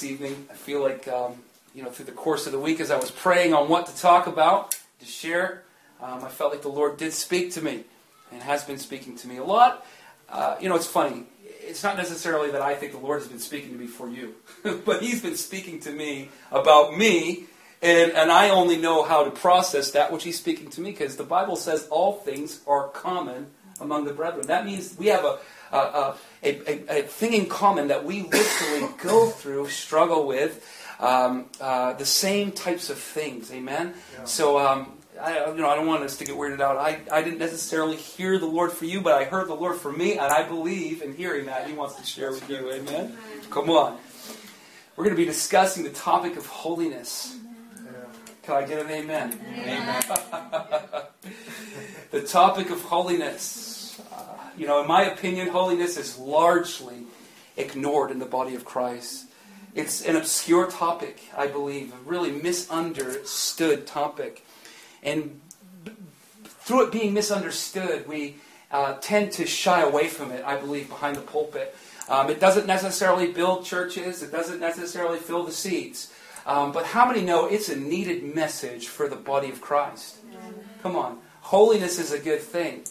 this evening. I feel like, um, you know, through the course of the week as I was praying on what to talk about, to share, um, I felt like the Lord did speak to me and has been speaking to me a lot. Uh, you know, it's funny. It's not necessarily that I think the Lord has been speaking to me for you, but He's been speaking to me about me, and, and I only know how to process that which He's speaking to me because the Bible says all things are common among the brethren. That means we have a, a, a, a thing in common that we literally go through, struggle with, um, uh, the same types of things. Amen? Yeah. So, um, I, you know, I don't want us to get weirded out. I, I didn't necessarily hear the Lord for you, but I heard the Lord for me, and I believe in hearing that He wants to share with you. Amen? Come on. We're going to be discussing the topic of holiness. Can I get an amen? Amen. the topic of holiness. You know, in my opinion, holiness is largely ignored in the body of Christ. It's an obscure topic, I believe, a really misunderstood topic. And through it being misunderstood, we uh, tend to shy away from it, I believe, behind the pulpit. Um, it doesn't necessarily build churches, it doesn't necessarily fill the seats. Um, but how many know it's a needed message for the body of Christ? Come on. Holiness is a good thing.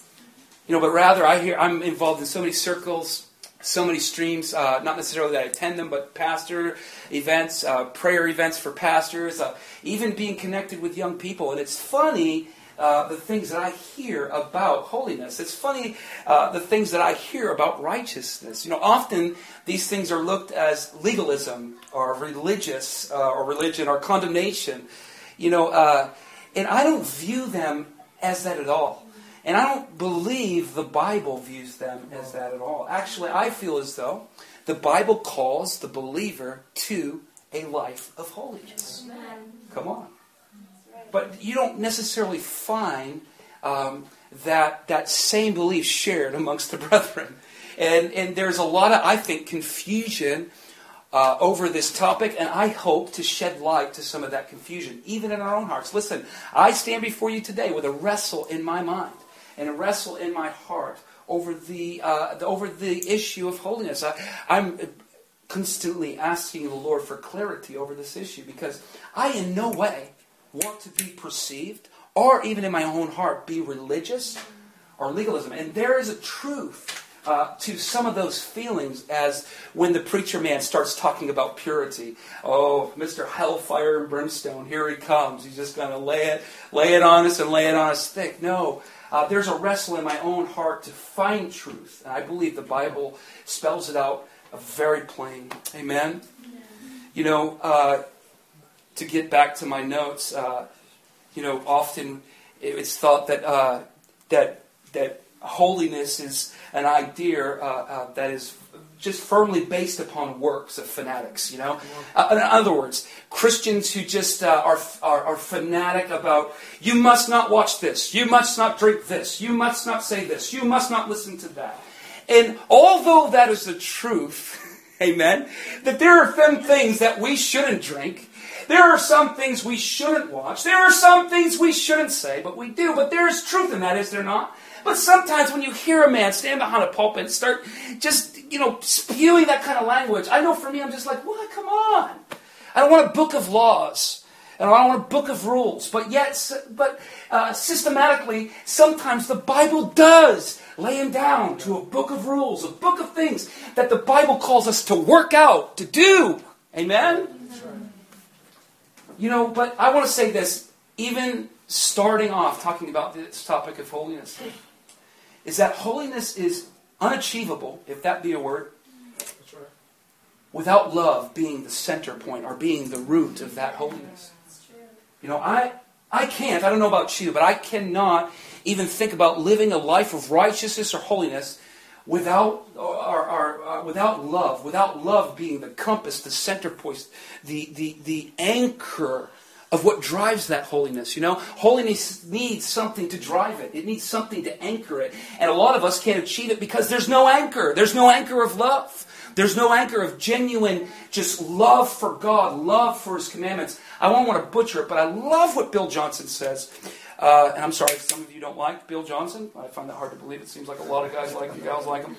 You know, but rather, I hear I'm involved in so many circles, so many streams. Uh, not necessarily that I attend them, but pastor events, uh, prayer events for pastors, uh, even being connected with young people. And it's funny uh, the things that I hear about holiness. It's funny uh, the things that I hear about righteousness. You know, often these things are looked as legalism or religious uh, or religion or condemnation. You know, uh, and I don't view them as that at all. And I don't believe the Bible views them as that at all. Actually, I feel as though the Bible calls the believer to a life of holiness. Come on. But you don't necessarily find um, that, that same belief shared amongst the brethren. And, and there's a lot of, I think, confusion uh, over this topic, and I hope to shed light to some of that confusion, even in our own hearts. Listen, I stand before you today with a wrestle in my mind and wrestle in my heart over the, uh, over the issue of holiness. I, I'm constantly asking the Lord for clarity over this issue because I, in no way, want to be perceived or even in my own heart be religious or legalism. And there is a truth uh, to some of those feelings as when the preacher man starts talking about purity. Oh, Mr. Hellfire and Brimstone, here he comes. He's just going to lay it, lay it on us and lay it on us thick. No, uh, there's a wrestle in my own heart to find truth. And I believe the Bible spells it out very plain. Amen? You know, uh, to get back to my notes, uh, you know, often it's thought that uh, that that holiness is an idea uh, uh, that is just firmly based upon works of fanatics. You know, uh, in other words, Christians who just uh, are, are are fanatic about you must not watch this, you must not drink this, you must not say this, you must not listen to that. And although that is the truth, amen, that there are some things that we shouldn't drink there are some things we shouldn't watch. There are some things we shouldn't say, but we do. But there is truth in that, is there not? But sometimes when you hear a man stand behind a pulpit and start just, you know, spewing that kind of language, I know for me, I'm just like, what? Come on. I don't want a book of laws. And I don't want a book of rules. But yet, but uh, systematically, sometimes the Bible does lay him down to a book of rules, a book of things that the Bible calls us to work out, to do. Amen? You know, but I want to say this, even starting off talking about this topic of holiness, is that holiness is unachievable, if that be a word, without love being the center point or being the root of that holiness. You know, I, I can't, I don't know about you, but I cannot even think about living a life of righteousness or holiness without, or, or, or, without love, without love being the compass, the center point, the, the, the anchor of what drives that holiness. You know, holiness needs something to drive it. It needs something to anchor it. And a lot of us can't achieve it because there's no anchor. There's no anchor of love. There's no anchor of genuine just love for God, love for His commandments. I won't want to butcher it, but I love what Bill Johnson says. Uh, and I'm sorry if some of you don't like Bill Johnson. I find that hard to believe. It seems like a lot of guys like him, gals like him.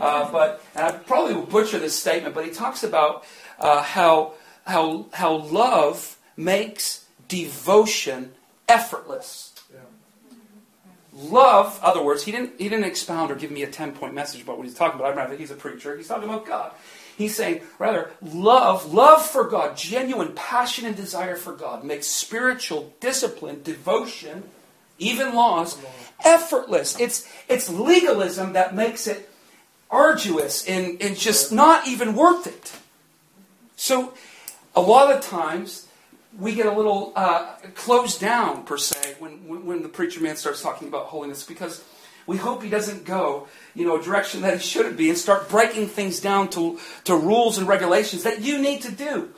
Uh, but and I probably will butcher this statement, but he talks about uh, how, how, how love makes devotion effortless. Love, other words, he didn't, he didn't expound or give me a 10 point message about what he's talking about. I he's a preacher. He's talking about God. He's saying, rather, love, love for God, genuine passion and desire for God makes spiritual discipline, devotion, even laws, effortless. It's, it's legalism that makes it arduous and, and just not even worth it. So, a lot of times, we get a little uh, closed down, per se, when, when the preacher man starts talking about holiness because we hope he doesn't go, you know, a direction that he shouldn't be and start breaking things down to, to rules and regulations that you need to do.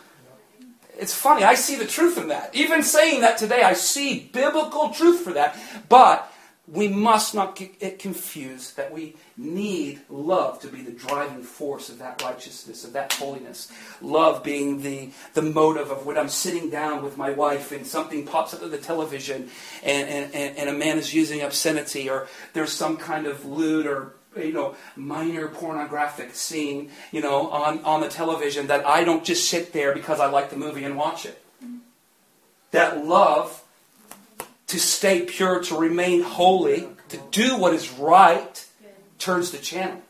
It's funny, I see the truth in that. Even saying that today, I see biblical truth for that. But we must not get confused that we need love to be the driving force of that righteousness, of that holiness. Love being the, the motive of when I'm sitting down with my wife and something pops up on the television and, and, and a man is using obscenity or there's some kind of lewd or you know, minor pornographic scene, you know, on, on the television that I don't just sit there because I like the movie and watch it. That love to stay pure, to remain holy, to do what is right, turns the channel.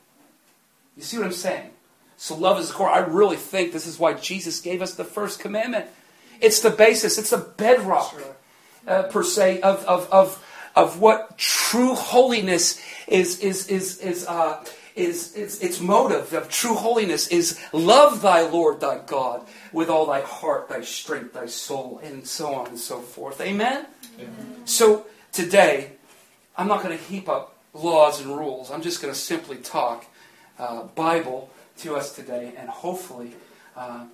You see what I'm saying? So love is the core. I really think this is why Jesus gave us the first commandment. It's the basis, it's the bedrock, uh, per se, of, of, of, of what true holiness is, is, is, is, uh, is, is its motive of true holiness is love thy Lord thy God with all thy heart, thy strength, thy soul, and so on and so forth. Amen? So today, I'm not going to heap up laws and rules. I'm just going to simply talk uh, Bible to us today and hopefully uh,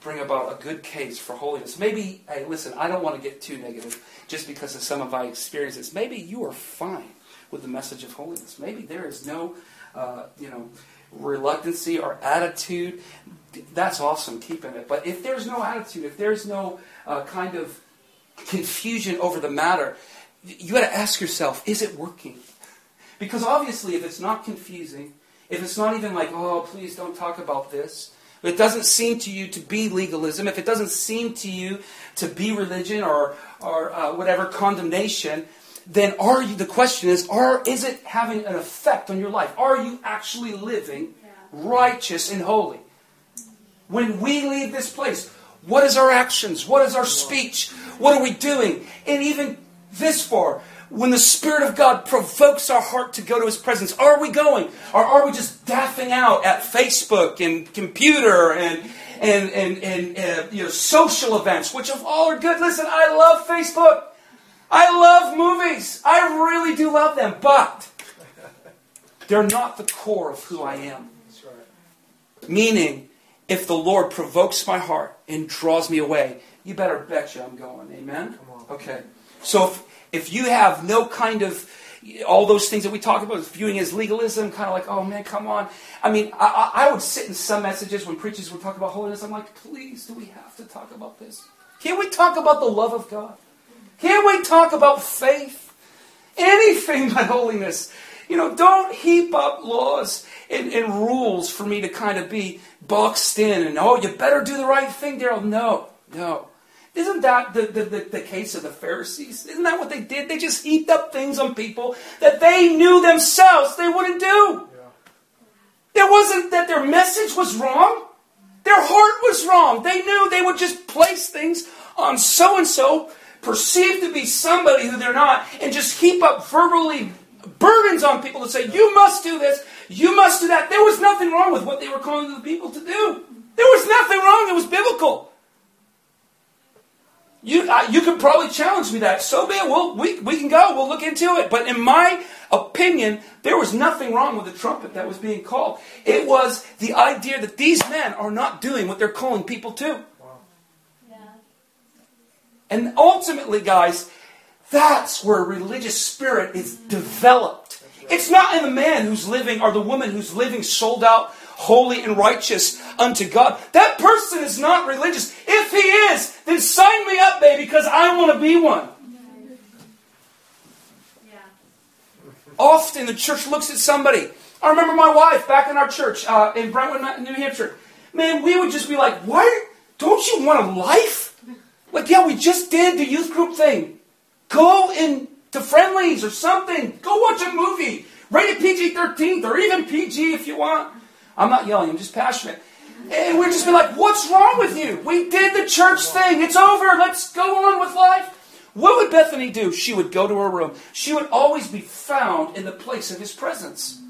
bring about a good case for holiness. Maybe, hey, listen, I don't want to get too negative just because of some of my experiences. Maybe you are fine with the message of holiness. Maybe there is no, uh, you know, reluctancy or attitude. That's awesome, keeping it. But if there's no attitude, if there's no uh, kind of confusion over the matter, you got to ask yourself, is it working? Because obviously, if it's not confusing, if it's not even like, oh, please don't talk about this, if it doesn't seem to you to be legalism, if it doesn't seem to you to be religion or, or uh, whatever condemnation, then are you, the question is, are, is it having an effect on your life? Are you actually living righteous and holy? When we leave this place, what is our actions? What is our speech? What are we doing? And even this far, when the Spirit of God provokes our heart to go to His presence, are we going? Or are we just daffing out at Facebook and computer and and and, and uh, you know social events, which of all are good? Listen, I love Facebook. I love movies. I really do love them, but they're not the core of who I am. Meaning, if the Lord provokes my heart and draws me away, you better bet you I'm going. Amen? Okay. So if, if you have no kind of all those things that we talk about, viewing as legalism, kind of like, oh man, come on. I mean, I, I would sit in some messages when preachers would talk about holiness. I'm like, please, do we have to talk about this? Can't we talk about the love of God? Can't we talk about faith? Anything but holiness. You know, don't heap up laws and, and rules for me to kind of be boxed in and, oh, you better do the right thing, Darrell. No, no. Isn't that the, the, the, the, case of the Pharisees? Isn't that what they did? They just heaped up things on people that they knew themselves they wouldn't do. Yeah. It wasn't that their message was wrong. Their heart was wrong. They knew they would just place things on so and so, perceived to be somebody who they're not, and just heap up verbally burdens on people to say, you must do this, you must do that. There was nothing wrong with what they were calling the people to do. There was nothing wrong. It was biblical. You, uh, you could probably challenge me that. So be it. We'll, we, we can go. We'll look into it. But in my opinion, there was nothing wrong with the trumpet that was being called. It was the idea that these men are not doing what they're calling people to. And ultimately, guys, that's where religious spirit is developed. It's not in the man who's living or the woman who's living sold out holy and righteous unto God. That person is not religious. If he is, then sign me up, baby, because I want to be one. Often the church looks at somebody. I remember my wife back in our church uh, in Brentwood, New Hampshire. man, we would just be like, why? Don't you want a life? Like, yeah, we just did the youth group thing. Go into Friendly's or something. Go watch a movie. Rated PG 13 or even PG if you want. I'm not yelling, I'm just passionate. And we'd just be like, what's wrong with you? We did the church thing. It's over. Let's go on with life. What would Bethany do? She would go to her room. She would always be found in the place of his presence.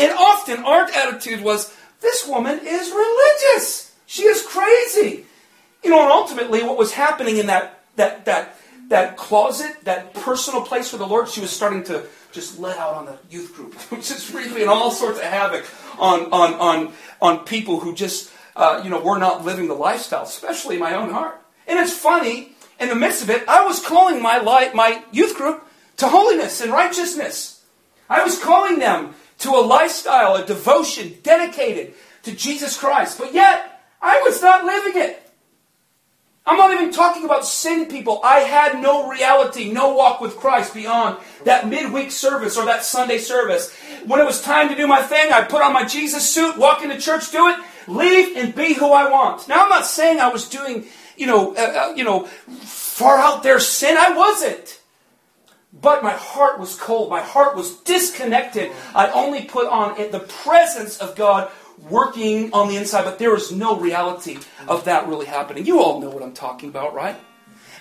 And often our attitude was, this woman is religious. She is crazy. You know, and ultimately what was happening in that that that that closet, that personal place for the Lord, she was starting to just let out on the youth group, which is wreaking all sorts of havoc on on on on people who just uh, you know were not living the lifestyle, especially my own heart. And it's funny, in the midst of it, I was calling my life, my youth group to holiness and righteousness. I was calling them to a lifestyle, a devotion dedicated to Jesus Christ. But yet, I was not living it. I'm not even talking about sin people. I had no reality, no walk with Christ beyond that midweek service or that Sunday service. When it was time to do my thing, I put on my Jesus suit, walk into church, do it, leave, and be who I want. Now, I'm not saying I was doing, you know, uh, uh, you know, far out there sin. I wasn't. But my heart was cold. My heart was disconnected. I only put on it the presence of God working on the inside, but there is no reality of that really happening. You all know what I'm talking about, right?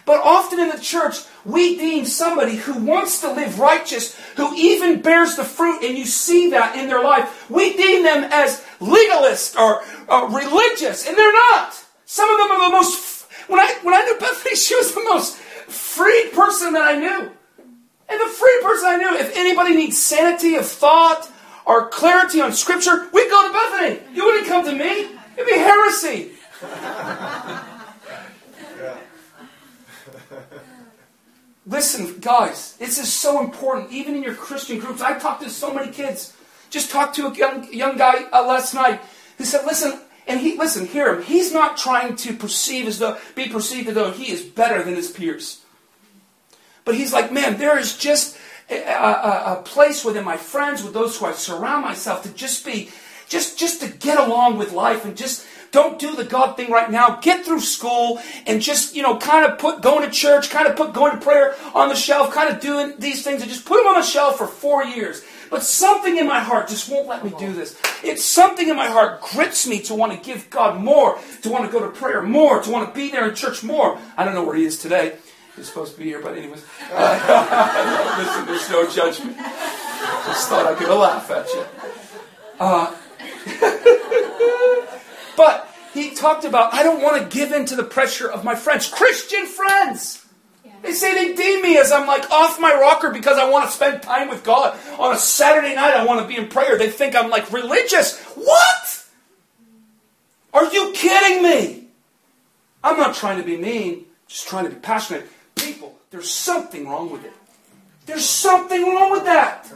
But often in the church, we deem somebody who wants to live righteous, who even bears the fruit, and you see that in their life, we deem them as legalist or religious, and they're not. Some of them are the most, when I, when I knew Bethany, she was the most free person that I knew. And the free person I knew, if anybody needs sanity of thought or clarity on Scripture, we'd go to Bethany. You wouldn't come to me. It'd be heresy. Listen, guys, this is so important, even in your Christian groups. I talked to so many kids. Just talked to a young, young guy uh, last night who said, listen, and he, listen, hear him. He's not trying to perceive as though, be perceived as though he is better than his peers. But he's like, man, there is just a, a, place within my friends, with those who I surround myself, to just be, just, just to get along with life and just don't do the God thing right now. Get through school and just, you know, kind of put going to church, kind of put going to prayer on the shelf, kind of doing these things and just put them on the shelf for four years. But something in my heart just won't let me do this. It's something in my heart grips me to want to give God more, to want to go to prayer more, to want to be there in church more. I don't know where he is today. He's supposed to be here, but anyways. Uh, listen, there's no judgment. Just thought I could laugh at you. Uh, but he talked about, I don't want to give in to the pressure of my friends, Christian friends. They say they deem me as I'm like off my rocker because I want to spend time with God. On a Saturday night, I want to be in prayer. They think I'm like religious. What? Are you kidding me? I'm not trying to be mean, just trying to be passionate. People, there's something wrong with it. There's something wrong with that.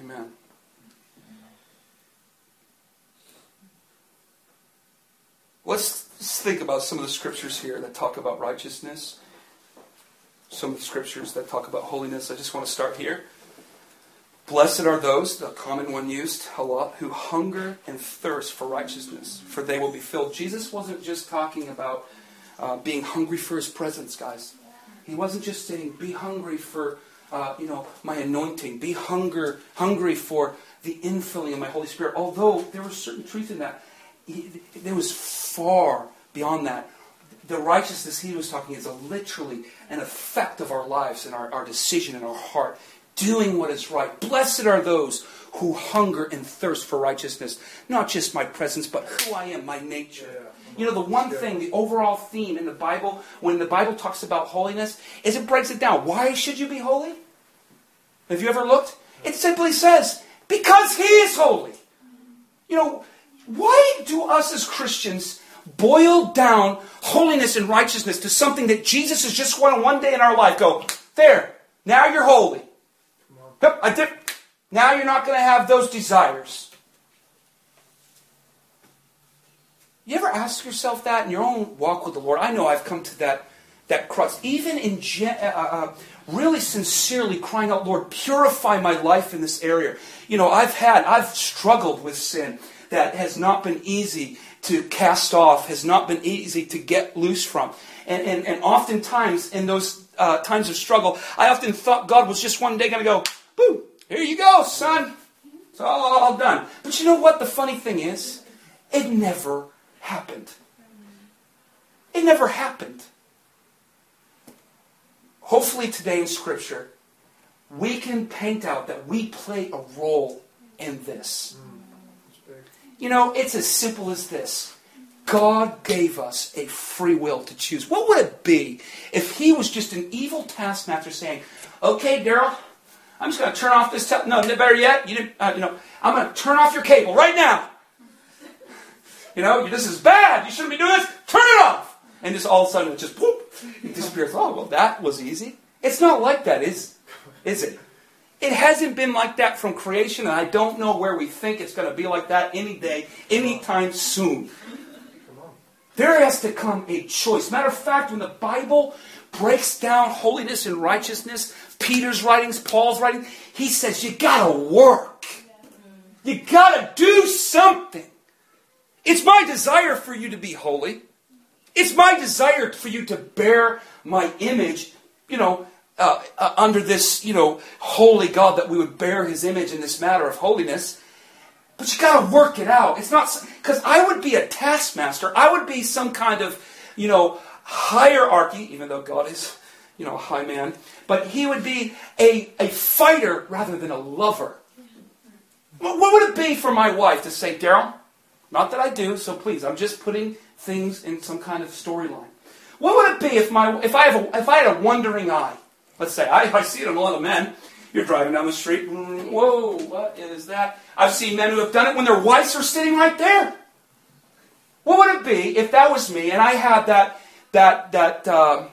Amen. Let's think about some of the scriptures here that talk about righteousness. Some of the scriptures that talk about holiness. I just want to start here. Blessed are those, the common one used a lot, who hunger and thirst for righteousness, for they will be filled. Jesus wasn't just talking about uh, being hungry for his presence, guys. He wasn't just saying, be hungry for, uh, you know, my anointing. Be hunger, hungry for the infilling of my Holy Spirit. Although there was certain truth in that. He, there was far beyond that. The righteousness he was talking is literally an effect of our lives and our, our decision and our heart doing what is right. Blessed are those who hunger and thirst for righteousness. Not just my presence, but who I am, my nature. You know, the one thing, the overall theme in the Bible, when the Bible talks about holiness, is it breaks it down. Why should you be holy? Have you ever looked? It simply says, because He is holy. You know, why do us as Christians boil down holiness and righteousness to something that Jesus has just won one day in our life? Go, there, now you're holy. Now you're not going to have those desires. You ever ask yourself that in your own walk with the Lord? I know I've come to that that crust. Even in uh, uh, really sincerely crying out, Lord, purify my life in this area. You know, I've had, I've struggled with sin that has not been easy to cast off, has not been easy to get loose from. And, and, and oftentimes in those uh, times of struggle, I often thought God was just one day going to go, here you go, son. It's all done. But you know what the funny thing is? It never happened. It never happened. Hopefully, today in Scripture, we can paint out that we play a role in this. You know, it's as simple as this God gave us a free will to choose. What would it be if He was just an evil taskmaster saying, Okay, Darrell, I'm just going to turn off this. Te- no, better yet, you didn't. Uh, you know, I'm going to turn off your cable right now. You know, this is bad. You shouldn't be doing this. Turn it off. And just all of a sudden, it just whoop, it disappears. Oh, well, that was easy. It's not like that, is is it? It hasn't been like that from creation, and I don't know where we think it's going to be like that any day, anytime soon. There has to come a choice. Matter of fact, when the Bible breaks down holiness and righteousness, Peter's writings, Paul's writing, he says you gotta work. You gotta do something. It's my desire for you to be holy. It's my desire for you to bear my image, you know, uh, uh, under this, you know, holy God, that we would bear his image in this matter of holiness. But you got to work it out. It's not, because I would be a taskmaster. I would be some kind of, you know, hierarchy, even though God is, you know, a high man. But he would be a, a fighter rather than a lover. What would it be for my wife to say, Darrell, not that I do, so please, I'm just putting things in some kind of storyline. What would it be if my if I have a, if I had a wandering eye? Let's say I, I see it in a lot of men. You're driving down the street. Mm, whoa, what is that? I've seen men who have done it when their wives are sitting right there. What would it be if that was me and I had that that that uh,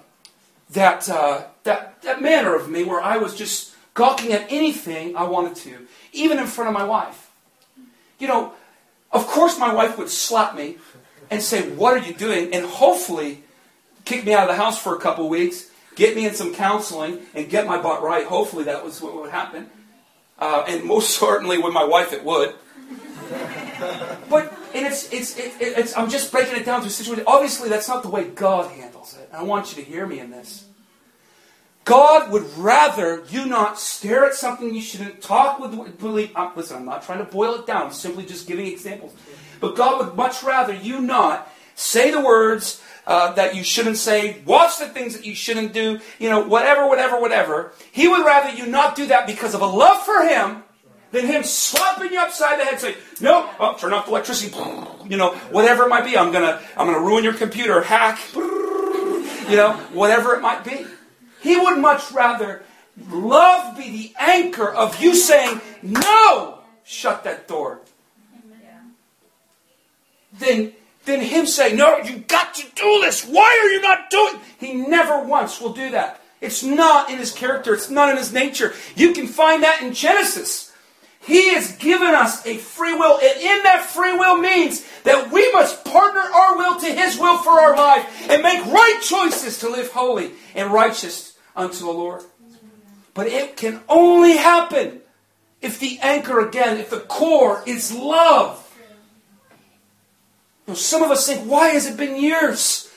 that uh, that that manner of me where I was just gawking at anything I wanted to, even in front of my wife? You know, of course, my wife would slap me and say, What are you doing? And hopefully kick me out of the house for a couple weeks, get me in some counseling, and get my butt right. Hopefully, that was what would happen. Uh, and most certainly with my wife, it would. but and it's, it's, it, it's, I'm just breaking it down to a situation. Obviously, that's not the way God handles it. I want you to hear me in this. God would rather you not stare at something you shouldn't talk with. Believe, uh, listen, I'm not trying to boil it down. I'm simply just giving examples. But God would much rather you not say the words uh, that you shouldn't say, watch the things that you shouldn't do, you know, whatever, whatever, whatever. He would rather you not do that because of a love for Him than Him slapping you upside the head, and say, "No, oh, turn off the electricity," you know, whatever it might be. I'm gonna, I'm gonna ruin your computer, hack, you know, whatever it might be. He would much rather love be the anchor of you saying, No, shut that door. Than, than him saying, No, you've got to do this. Why are you not doing it? He never once will do that. It's not in his character, it's not in his nature. You can find that in Genesis. He has given us a free will, and in that free will means that we must partner our will to His will for our life and make right choices to live holy and righteous unto the Lord. But it can only happen if the anchor, again, if the core is love. You know, some of us think, why has it been years?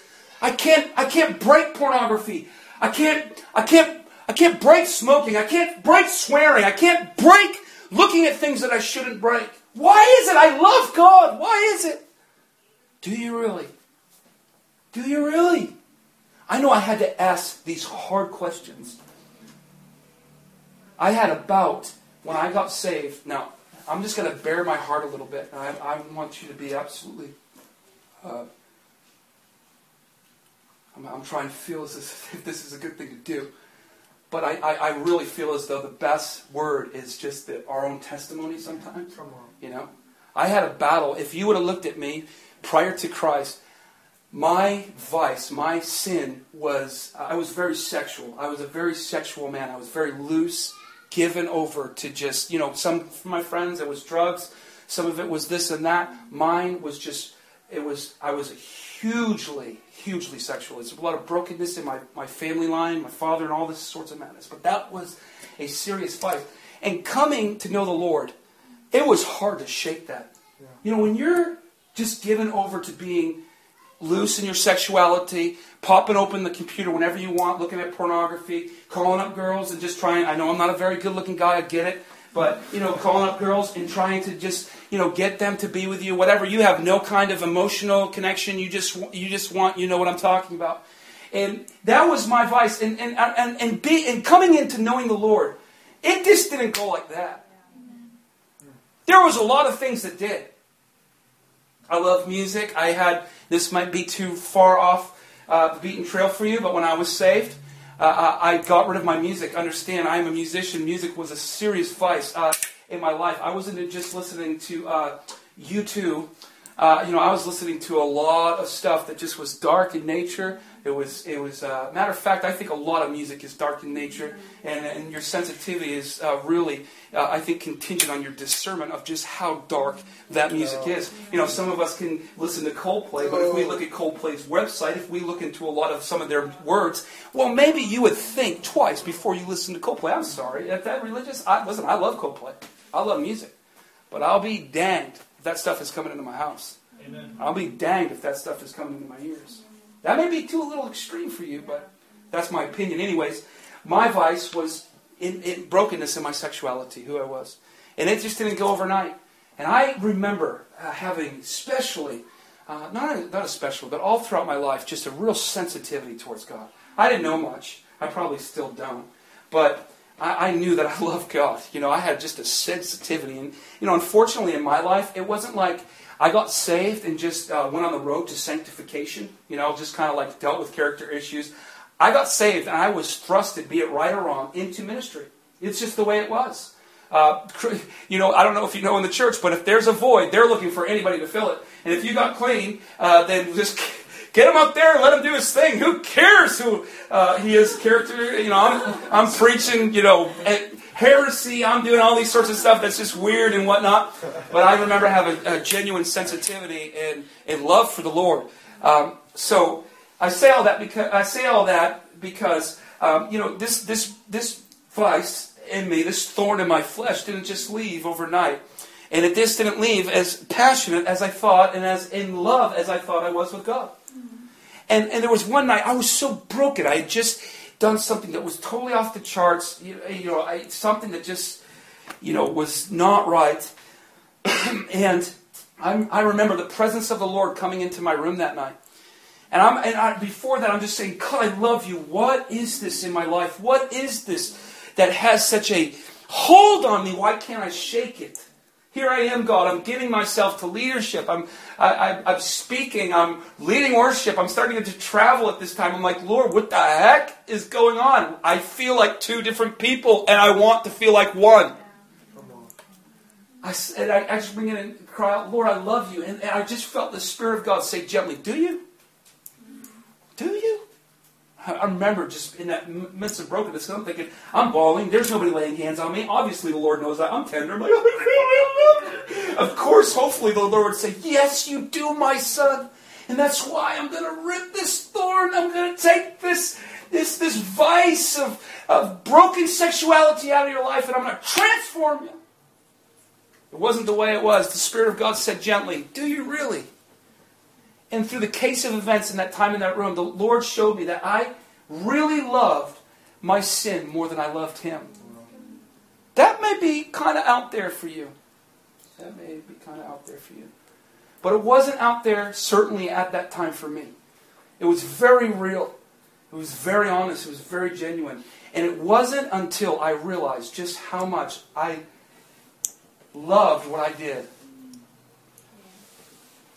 I can't, I can't break pornography. I can't, I can't, I can't break smoking. I can't break swearing. I can't break looking at things that I shouldn't break. Why is it? I love God. Why is it? Do you really? Do you really? I know I had to ask these hard questions. I had about, when I got saved, now, I'm just going to bare my heart a little bit. I, I want you to be absolutely. Uh, I'm, I'm, trying to feel as if this is a good thing to do. But I, I, I, really feel as though the best word is just the, our own testimony sometimes. You know? I had a battle. If you would have looked at me prior to Christ, my vice, my sin was I was very sexual. I was a very sexual man. I was very loose, given over to just, you know, some of my friends, it was drugs. Some of it was this and that. Mine was just it was I was hugely, hugely sexual. There's a lot of brokenness in my, my family line, my father, and all this sorts of madness. But that was a serious fight. And coming to know the Lord, it was hard to shake that. Yeah. You know, when you're just given over to being loose in your sexuality, popping open the computer whenever you want, looking at pornography, calling up girls and just trying. I know I'm not a very good looking guy, I get it. But, you know, calling up girls and trying to just, you know, get them to be with you, whatever. You have no kind of emotional connection. You just, you just want, you know what I'm talking about. And that was my vice. And, and, and, and, be, and coming into knowing the Lord, it just didn't go like that. There was a lot of things that did. I love music. I had, this might be too far off uh, the beaten trail for you, but when I was saved, uh, I got rid of my music. Understand, I am a musician. Music was a serious vice uh, in my life. I wasn't just listening to U2. Uh, uh, you know, I was listening to a lot of stuff that just was dark in nature. It was, it was. Uh, matter of fact, I think a lot of music is dark in nature, and, and your sensitivity is uh, really, uh, I think, contingent on your discernment of just how dark that music is. You know, some of us can listen to Coldplay, but if we look at Coldplay's website, if we look into a lot of some of their words, well, maybe you would think twice before you listen to Coldplay. I'm sorry, if that religious, I, listen, I love Coldplay, I love music, but I'll be danged if that stuff is coming into my house. Amen. I'll be danged if that stuff is coming into my ears. That may be too a little extreme for you, but that's my opinion. Anyways, my vice was in, in brokenness in my sexuality, who I was. And it just didn't go overnight. And I remember uh, having, especially, uh, not, not especially, but all throughout my life, just a real sensitivity towards God. I didn't know much. I probably still don't. But I, I knew that I loved God. You know, I had just a sensitivity. And, you know, unfortunately in my life, it wasn't like I got saved and just uh, went on the road to sanctification, you know, just kind of like dealt with character issues. I got saved and I was thrusted, be it right or wrong, into ministry. It's just the way it was. Uh, you know, I don't know if you know in the church, but if there's a void, they're looking for anybody to fill it. And if you got clean, uh, then just get him up there and let him do his thing. Who cares who uh, he is? Character, you know, I'm, I'm preaching, you know, heresy. I'm doing all these sorts of stuff that's just weird and whatnot. But I remember having a genuine sensitivity and, and love for the Lord. Um, so I say all that because I say all that because um, you know this this this vice in me, this thorn in my flesh, didn't just leave overnight. And it just didn't leave as passionate as I thought and as in love as I thought I was with God. And, and there was one night I was so broken. I had just done something that was totally off the charts, you, you know, I, something that just, you know, was not right. and I'm, i remember the presence of the Lord coming into my room that night. And, I'm, and I, before that, I'm just saying, God, I love you. What is this in my life? What is this that has such a hold on me? Why can't I shake it? Here I am, God. I'm giving myself to leadership. I'm, I, am speaking. I'm leading worship. I'm starting to travel at this time. I'm like, Lord, what the heck is going on? I feel like two different people, and I want to feel like one. I, and I, I just bring in and cry out, Lord, I love you. And, and I just felt the Spirit of God say gently, Do you? Do you? I remember just in that midst of brokenness, I'm thinking, I'm bawling. There's nobody laying hands on me. Obviously, the Lord knows that. I'm tender. I'm like, oh, of course, hopefully, the Lord would say, Yes, you do, my son. And that's why I'm going to rip this thorn. I'm going to take this, this, this vice of, of broken sexuality out of your life, and I'm going to transform you. It wasn't the way it was. The Spirit of God said gently, Do you really? And through the case of events in that time in that room, the Lord showed me that I really loved my sin more than I loved Him. That may be kind of out there for you. That may be kind of out there for you. But it wasn't out there, certainly at that time for me. It was very real. It was very honest. It was very genuine. And it wasn't until I realized just how much I loved what I did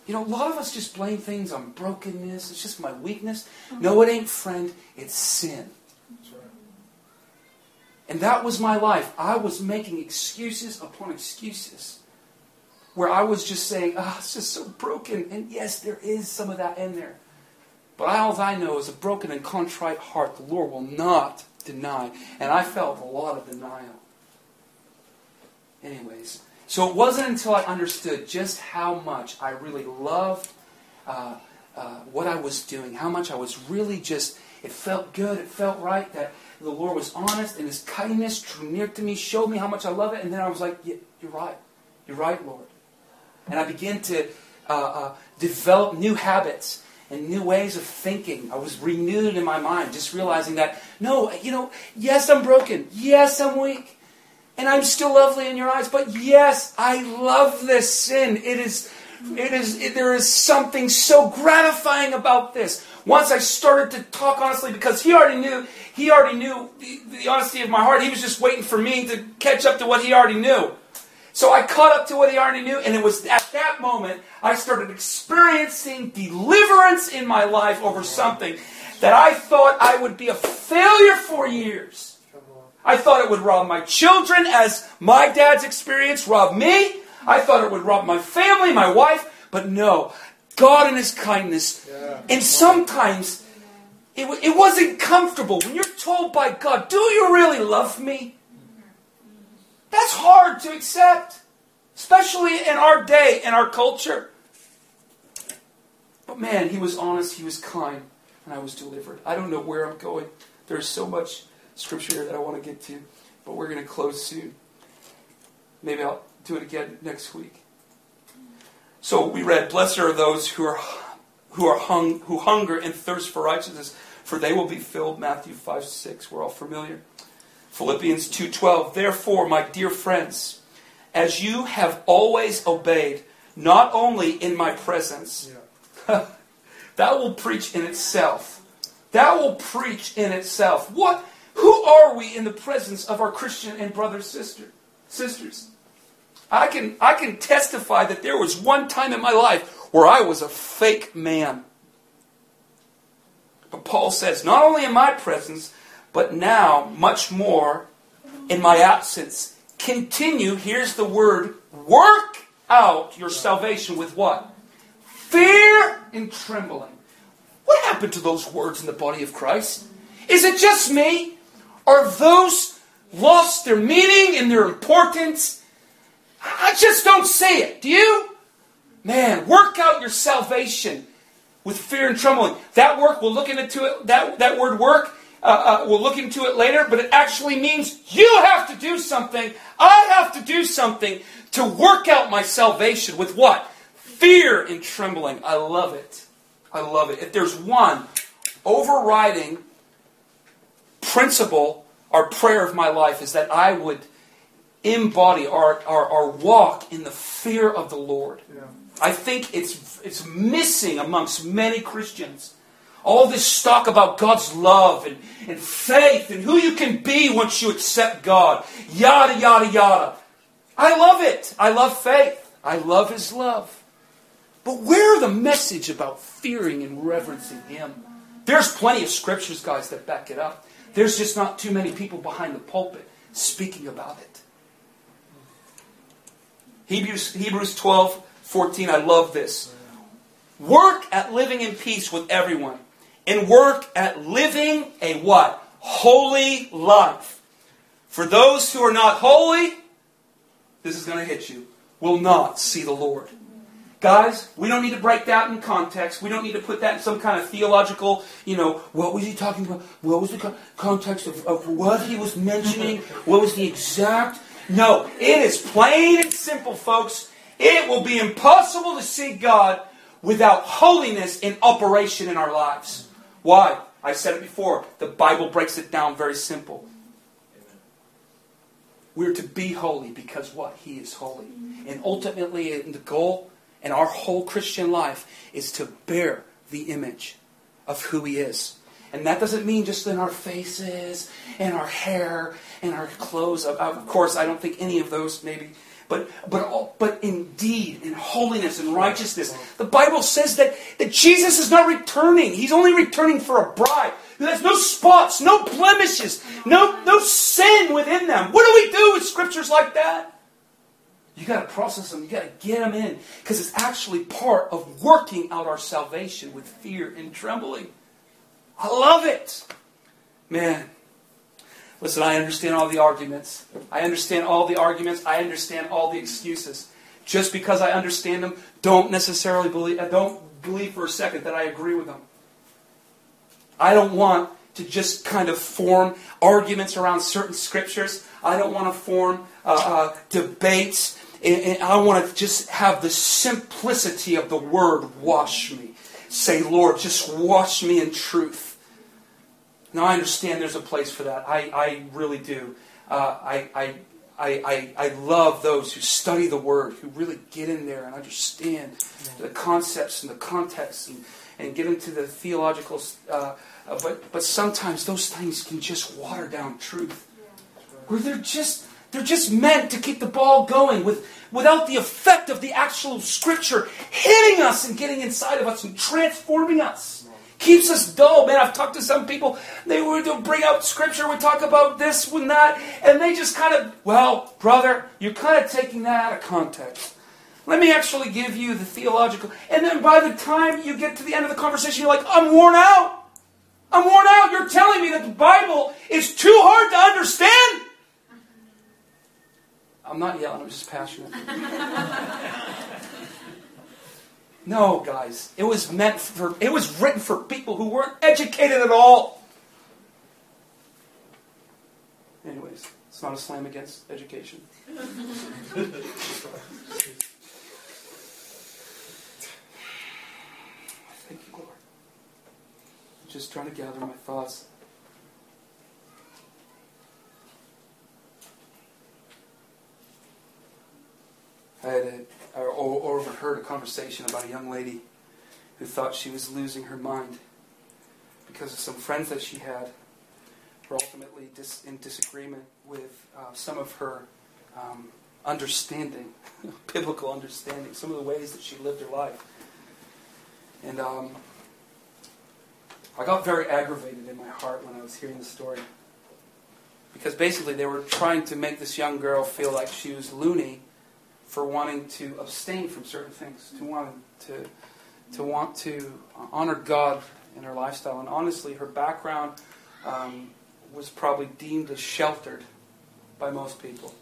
you know, a lot of us just blame things on brokenness. It's just my weakness. Uh-huh. No, it ain't, friend. It's sin. And that was my life. I was making excuses upon excuses. Where I was just saying, oh, it's just so broken. And yes, there is some of that in there. But all I know is a broken and contrite heart the Lord will not deny. And I felt a lot of denial. Anyways, so it wasn't until I understood just how much I really loved uh, uh, what I was doing, how much I was really just, it felt good, it felt right that the Lord was honest and His kindness drew near to me, showed me how much I love it, and then I was like, yeah, You're right. You're right, Lord. And I began to uh, uh, develop new habits and new ways of thinking. I was renewed in my mind, just realizing that, no, you know, yes, I'm broken. Yes, I'm weak. And I'm still lovely in your eyes. But yes, I love this sin. It is, it is, it, there is something so gratifying about this. Once I started to talk honestly, because he already knew, he already knew the, the honesty of my heart. He was just waiting for me to catch up to what he already knew. So I caught up to what he already knew, and it was at that moment I started experiencing deliverance in my life over something that I thought I would be a failure for years. I thought it would rob my children as my dad's experience robbed me. I thought it would rob my family, my wife, but no. God in His kindness. Yeah. And sometimes it, it wasn't comfortable. When you're told by God, Do you really love me? That's hard to accept, especially in our day and our culture. But man, he was honest, he was kind, and I was delivered. I don't know where I'm going. There's so much scripture that I want to get to, but we're going to close soon. Maybe I'll do it again next week. So we read, "Blessed are those who are who are hung who hunger and thirst for righteousness, for they will be filled." Matthew five six. We're all familiar. Philippians 2:12 Therefore my dear friends as you have always obeyed not only in my presence yeah. that will preach in itself that will preach in itself what who are we in the presence of our Christian and brother sister sisters I can I can testify that there was one time in my life where I was a fake man but Paul says not only in my presence but now, much more in my absence. Continue, here's the word, work out your salvation with what? Fear and trembling. What happened to those words in the body of Christ? Is it just me? Are those lost their meaning and their importance? I just don't say it. Do you? Man, work out your salvation with fear and trembling. That work, we'll look into it. That, that word work uh, uh, we'll look into it later, but it actually means you have to do something. I have to do something to work out my salvation with what? Fear and trembling. I love it. I love it. If there's one overriding principle or prayer of my life is that I would embody or, or, or walk in the fear of the Lord. Yeah. I think it's, it's missing amongst many Christians all this talk about God's love and, and faith and who you can be once you accept God. Yada, yada, yada. I love it. I love faith. I love His love. But where the message about fearing and reverencing Him? There's plenty of scriptures, guys, that back it up. There's just not too many people behind the pulpit speaking about it. Hebrews, Hebrews 12, 14, I love this. Work at living in peace with everyone and work at living a what? Holy life. For those who are not holy, this is going to hit you, will not see the Lord. Guys, we don't need to break that in context. We don't need to put that in some kind of theological, you know, what was he talking about? What was the context of, of what he was mentioning? What was the exact? No, it is plain and simple, folks. It will be impossible to see God without holiness in operation in our lives. Why? I said it before. The Bible breaks it down very simple. We're to be holy because what? He is holy. And ultimately, the goal in our whole Christian life is to bear the image of who He is. And that doesn't mean just in our faces and our hair and our clothes. Of course, I don't think any of those maybe but but but in deed, in holiness and righteousness. The Bible says that, that Jesus is not returning. He's only returning for a bride who has no spots, no blemishes, no, no sin within them. What do we do with scriptures like that? You got to process them. You got to get them in because it's actually part of working out our salvation with fear and trembling. I love it. Man, Listen, I understand all the arguments. I understand all the arguments. I understand all the excuses. Just because I understand them, don't necessarily believe. Uh, don't believe for a second that I agree with them. I don't want to just kind of form arguments around certain scriptures. I don't want to form uh, uh, debates. And I want to just have the simplicity of the word wash me. Say, Lord, just wash me in truth. Now, I understand there's a place for that. I, I really do. Uh, I, I, I, I, love those who study the Word, who really get in there and understand the concepts and the context and, and get into the theological. Uh, uh, but, but sometimes those things can just water down truth. Where they're just, they're just meant to keep the ball going with, without the effect of the actual Scripture hitting us and getting inside of us and transforming us keeps us dull. Man, I've talked to some people, they would bring out scripture, we talk about this and that, and they just kind of, well, brother, you're kind of taking that out of context. Let me actually give you the theological. And then by the time you get to the end of the conversation, you're like, I'm worn out. I'm worn out. You're telling me that the Bible is too hard to understand? I'm not yelling, I'm just passionate. No, guys. It was meant for, it was written for people who weren't educated at all. Anyways, it's not a slam against education. Thank you, Lord. I'm just trying to gather my thoughts. I had a or, overheard a conversation about a young lady who thought she was losing her mind because of some friends that she had were ultimately dis- in disagreement with uh, some of her um, understanding, biblical understanding, some of the ways that she lived her life. And um, I got very aggravated in my heart when I was hearing the story. Because basically, they were trying to make this young girl feel like she was loony for wanting to abstain from certain things, to want to to want to honor God in her lifestyle. And honestly, her background um, was probably deemed as sheltered by most people.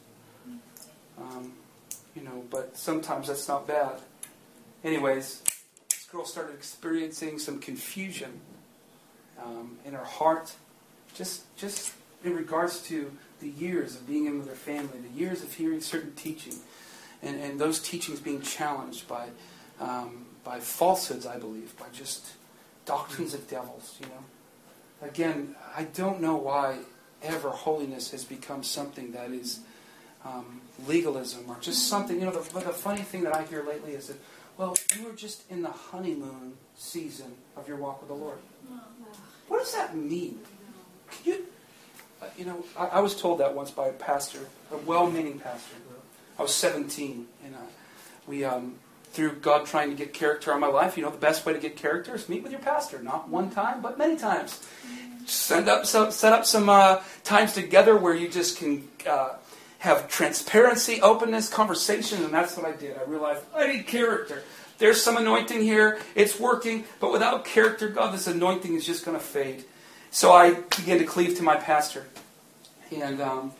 Um, you know, but sometimes that's not bad. Anyways, this girl started experiencing some confusion um, in her heart, just just in regards to the years of being in with her family, the years of hearing certain teaching and, and those teachings being challenged by, um, by falsehoods, I believe, by just doctrines of devils, you know. Again, I don't know why ever holiness has become something that is um, legalism or just something, you know, the, the funny thing that I hear lately is that, well, you are just in the honeymoon season of your walk with the Lord. What does that mean? Can you, uh, you know, I, I was told that once by a pastor, a well-meaning pastor. I was 17, and uh, we, um, through God trying to get character on my life, you know, the best way to get character is meet with your pastor. Not one time, but many times. Send up, so, set up some uh, times together where you just can uh, have transparency, openness, conversation, and that's what I did. I realized I need character. There's some anointing here, it's working, but without character, God, this anointing is just going to fade. So I began to cleave to my pastor. And, um,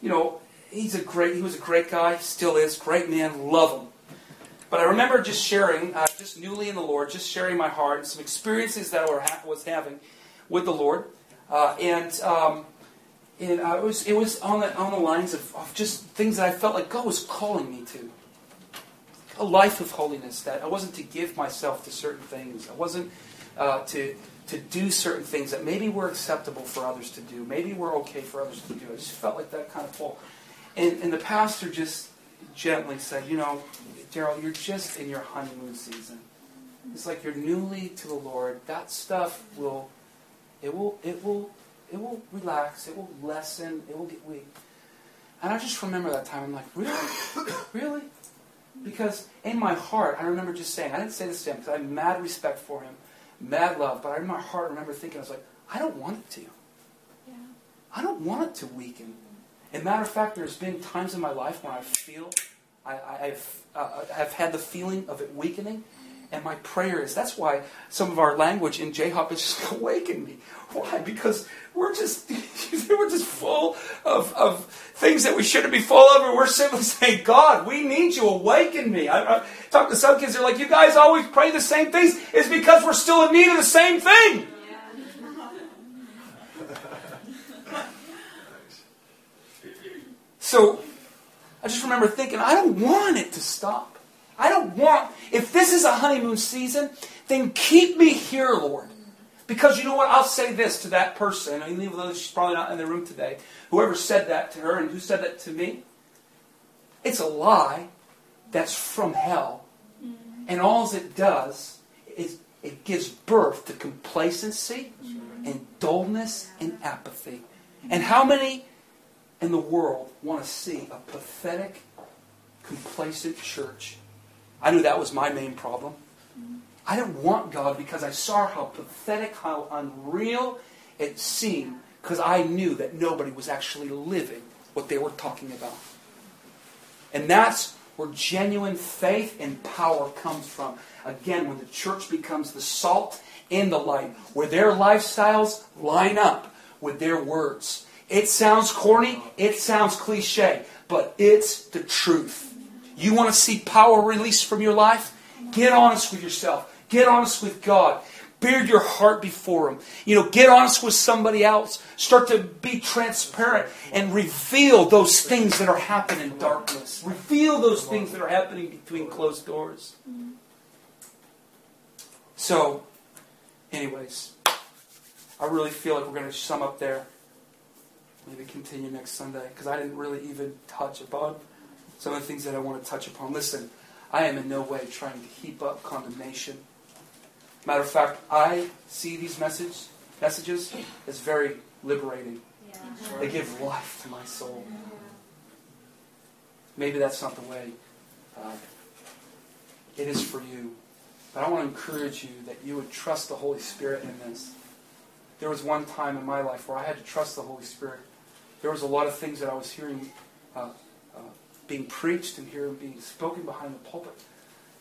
you know, he's a great, he was a great guy, still is, great man, love him. But I remember just sharing, uh, just newly in the Lord, just sharing my heart, and some experiences that I ha- was having with the Lord, uh, and um, and uh, it was it was on the on the lines of, of just things that I felt like God was calling me to. A life of holiness that I wasn't to give myself to certain things. I wasn't uh, to to do certain things that maybe were acceptable for others to do, maybe were okay for others to do. I just felt like that kind of pull. And, and the pastor just gently said, You know, Darrell, you're just in your honeymoon season. It's like you're newly to the Lord. That stuff will, it will, it will, it will relax. It will lessen. It will get weak. And I just remember that time. I'm like, really, really, because in my heart, I remember just saying. I didn't say this to him because I had mad respect for him, mad love. But in my heart, I remember thinking, I was like, I don't want it to. Yeah. I don't want it to weaken. As a matter of fact, there's been times in my life when I feel I, have uh, have had the feeling of it weakening, And my prayer is that's why some of our language in J Hop is just awaken me. Why? Because we're just we're just full of, of things that we shouldn't be full of, and we're simply saying, God, we need you. Awaken me. I, I talk to some kids, they're like, you guys always pray the same things. It's because we're still in need of the same thing. So I just remember thinking, I don't want it to stop. I don't want, if this is a honeymoon season, then keep me here, Lord. Because you know what? I'll say this to that person, even though she's probably not in the room today, whoever said that to her and who said that to me, it's a lie that's from hell. Mm-hmm. And all it does is it gives birth to complacency mm-hmm. and dullness and apathy. And how many in the world want to see a pathetic, complacent church. I knew that was my main problem. I didn't want God because I saw how pathetic, how unreal it seemed, because I knew that nobody was actually living what they were talking about. And that's where genuine faith and power comes from. Again, when the church becomes the salt and the light, where their lifestyles line up with their words it sounds corny, it sounds cliche, but it's the truth. You want to see power released from your life? Get honest with yourself. Get honest with God. Beard your heart before Him. You know, get honest with somebody else. Start to be transparent and reveal those things that are happening in darkness. Reveal those things that are happening between closed doors. So, anyways, I really feel like we're going to sum up there maybe continue next Sunday because I didn't really even touch upon some of the things that I want to touch upon. Listen, I am in no way trying to heap up condemnation. Matter of fact, I see these message, messages as very liberating. Yeah. They give life to my soul. Maybe that's not the way uh, it is for you. But I want to encourage you that you would trust the Holy Spirit in this. There was one time in my life where I had to trust the Holy Spirit there was a lot of things that I was hearing uh, uh, being preached and hearing being spoken behind the pulpit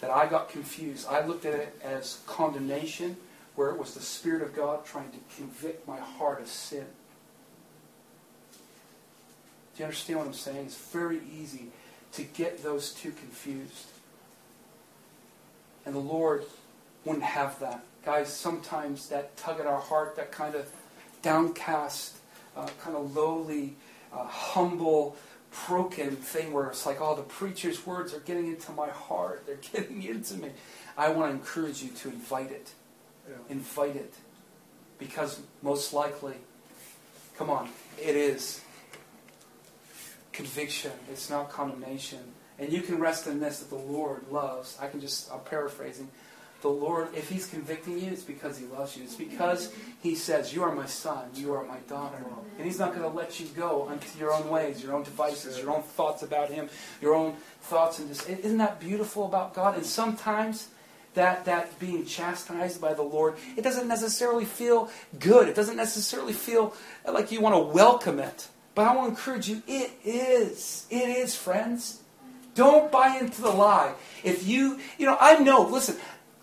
that I got confused. I looked at it as condemnation, where it was the Spirit of God trying to convict my heart of sin. Do you understand what I'm saying? It's very easy to get those two confused. And the Lord wouldn't have that. Guys, sometimes that tug at our heart, that kind of downcast uh, kind of lowly, uh, humble, broken thing where it's like, oh, the preacher's words are getting into my heart. They're getting into me. I want to encourage you to invite it. Yeah. Invite it. Because most likely, come on, it is conviction. It's not condemnation. And you can rest in this that the Lord loves. I can just, I'm paraphrasing the Lord, if He's convicting you, it's because He loves you. It's because He says, You are my son, you are my daughter. And He's not going to let you go unto your own ways, your own devices, your own thoughts about Him, your own thoughts. And just, isn't that beautiful about God? And sometimes that, that being chastised by the Lord, it doesn't necessarily feel good. It doesn't necessarily feel like you want to welcome it. But I want to encourage you, it is. It is, friends. Don't buy into the lie. If you, you know, I know, listen,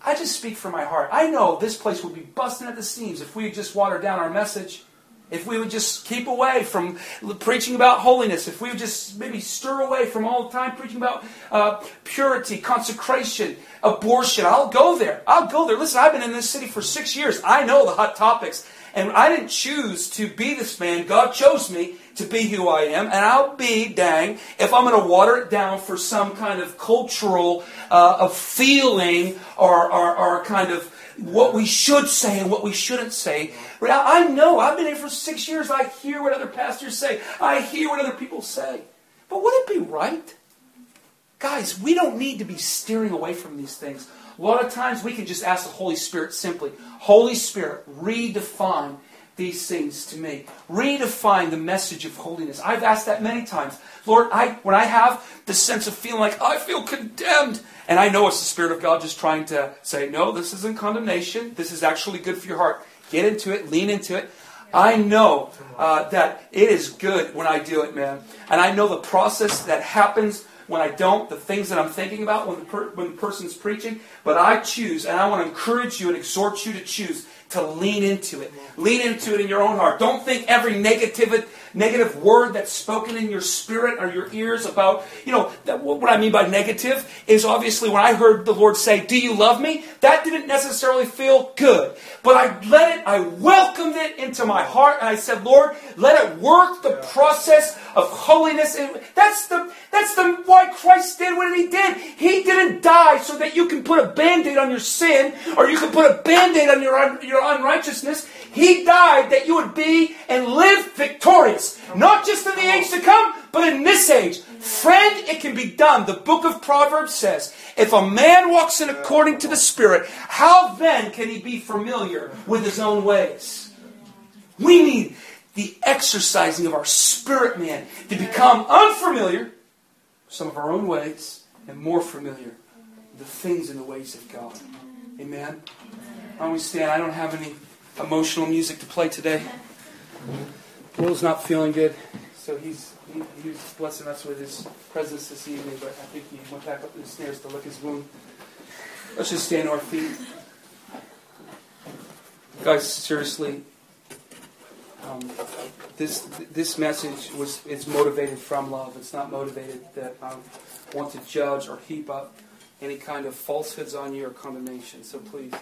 I just speak from my heart. I know this place would be busting at the seams if we just watered down our message. If we would just keep away from preaching about holiness, if we would just maybe stir away from all the time preaching about uh, purity, consecration, abortion, I'll go there. I'll go there. Listen, I've been in this city for six years. I know the hot topics. And I didn't choose to be this man. God chose me to be who I am. And I'll be, dang, if I'm going to water it down for some kind of cultural uh, of feeling or, or, or kind of what we should say and what we shouldn't say. I know, I've been here for six years. I hear what other pastors say, I hear what other people say. But would it be right? Guys, we don't need to be steering away from these things. A lot of times we can just ask the Holy Spirit simply, Holy Spirit, redefine these things to me. Redefine the message of holiness. I've asked that many times. Lord, I, when I have the sense of feeling like I feel condemned, and I know it's the Spirit of God just trying to say, no, this isn't condemnation. This is actually good for your heart. Get into it, lean into it. I know uh, that it is good when I do it, man. And I know the process that happens when I don't, the things that I'm thinking about when the, per, when the person's preaching. But I choose, and I want to encourage you and exhort you to choose to lean into it. Lean into it in your own heart. Don't think every negative, negative word that's spoken in your spirit or your ears about, you know, that, what I mean by negative is obviously when I heard the Lord say, Do you love me? That didn't necessarily feel good. But I let it, I welcomed it into my heart, and I said, Lord, let it work the process of holiness. That's the that's the why Christ did what he did. He didn't die so that you can put a band-aid on your sin or you can put a band-aid on your, your unrighteousness. He died that you would be and live victorious. Not just in the age to come, but in this age. Friend, it can be done. The book of Proverbs says, if a man walks in according to the Spirit, how then can he be familiar with his own ways? We need the exercising of our spirit man to become unfamiliar some of our own ways and more familiar the things and the ways of God. Amen. I always stand. I don't have any emotional music to play today. Will's not feeling good, so he's he, he's blessing us with his presence this evening. But I think he went back up the stairs to lick his wound. Let's just stand on our feet, guys. Seriously, um, this this message was is motivated from love. It's not motivated that I want to judge or heap up any kind of falsehoods on you or condemnation. So please,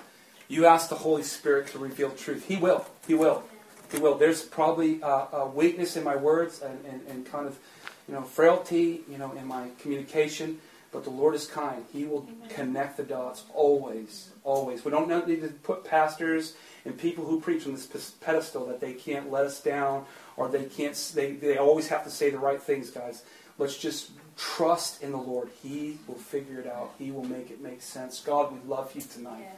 you ask the Holy Spirit to reveal truth. He will. He will. He will. There's probably a, a weakness in my words and, and, and kind of you know frailty you know in my communication. But the Lord is kind. He will connect the dots always, always. We don't need to put pastors and people who preach on this pedestal that they can't let us down or they can't they, they always have to say the right things guys. Let's just trust in the lord. He will figure it out. He will make it make sense. God we love you tonight.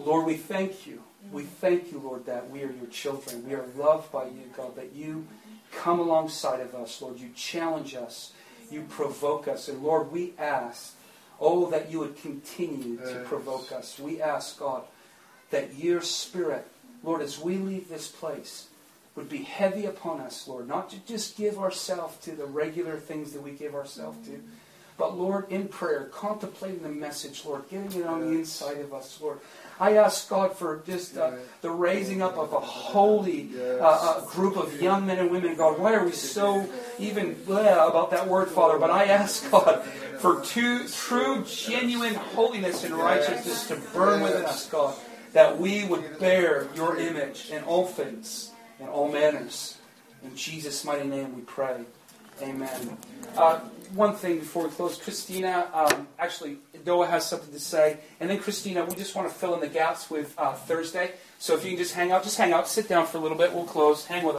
Lord we thank you. We thank you lord that we are your children. We are loved by you god that you come alongside of us lord. You challenge us you provoke us. And lord we ask oh that you would continue to provoke us. We ask god that your spirit, Lord, as we leave this place, would be heavy upon us, Lord, not to just give ourselves to the regular things that we give ourselves to, but Lord, in prayer, contemplating the message, Lord, getting it on the inside of us, Lord. I ask God for just uh, the raising up of a holy uh, a group of young men and women. God, why are we so even about that word, Father? But I ask God for two, true, genuine holiness and righteousness to burn within us, God that we would bear your image in all things, in all manners. In Jesus' mighty name we pray. Amen. One thing before we close, Christina, um, actually, Noah has something to say. And then, Christina, we just want to fill in the gaps with uh, Thursday. So if you can just hang out, just hang out, sit down for a little bit. We'll close. Hang with us.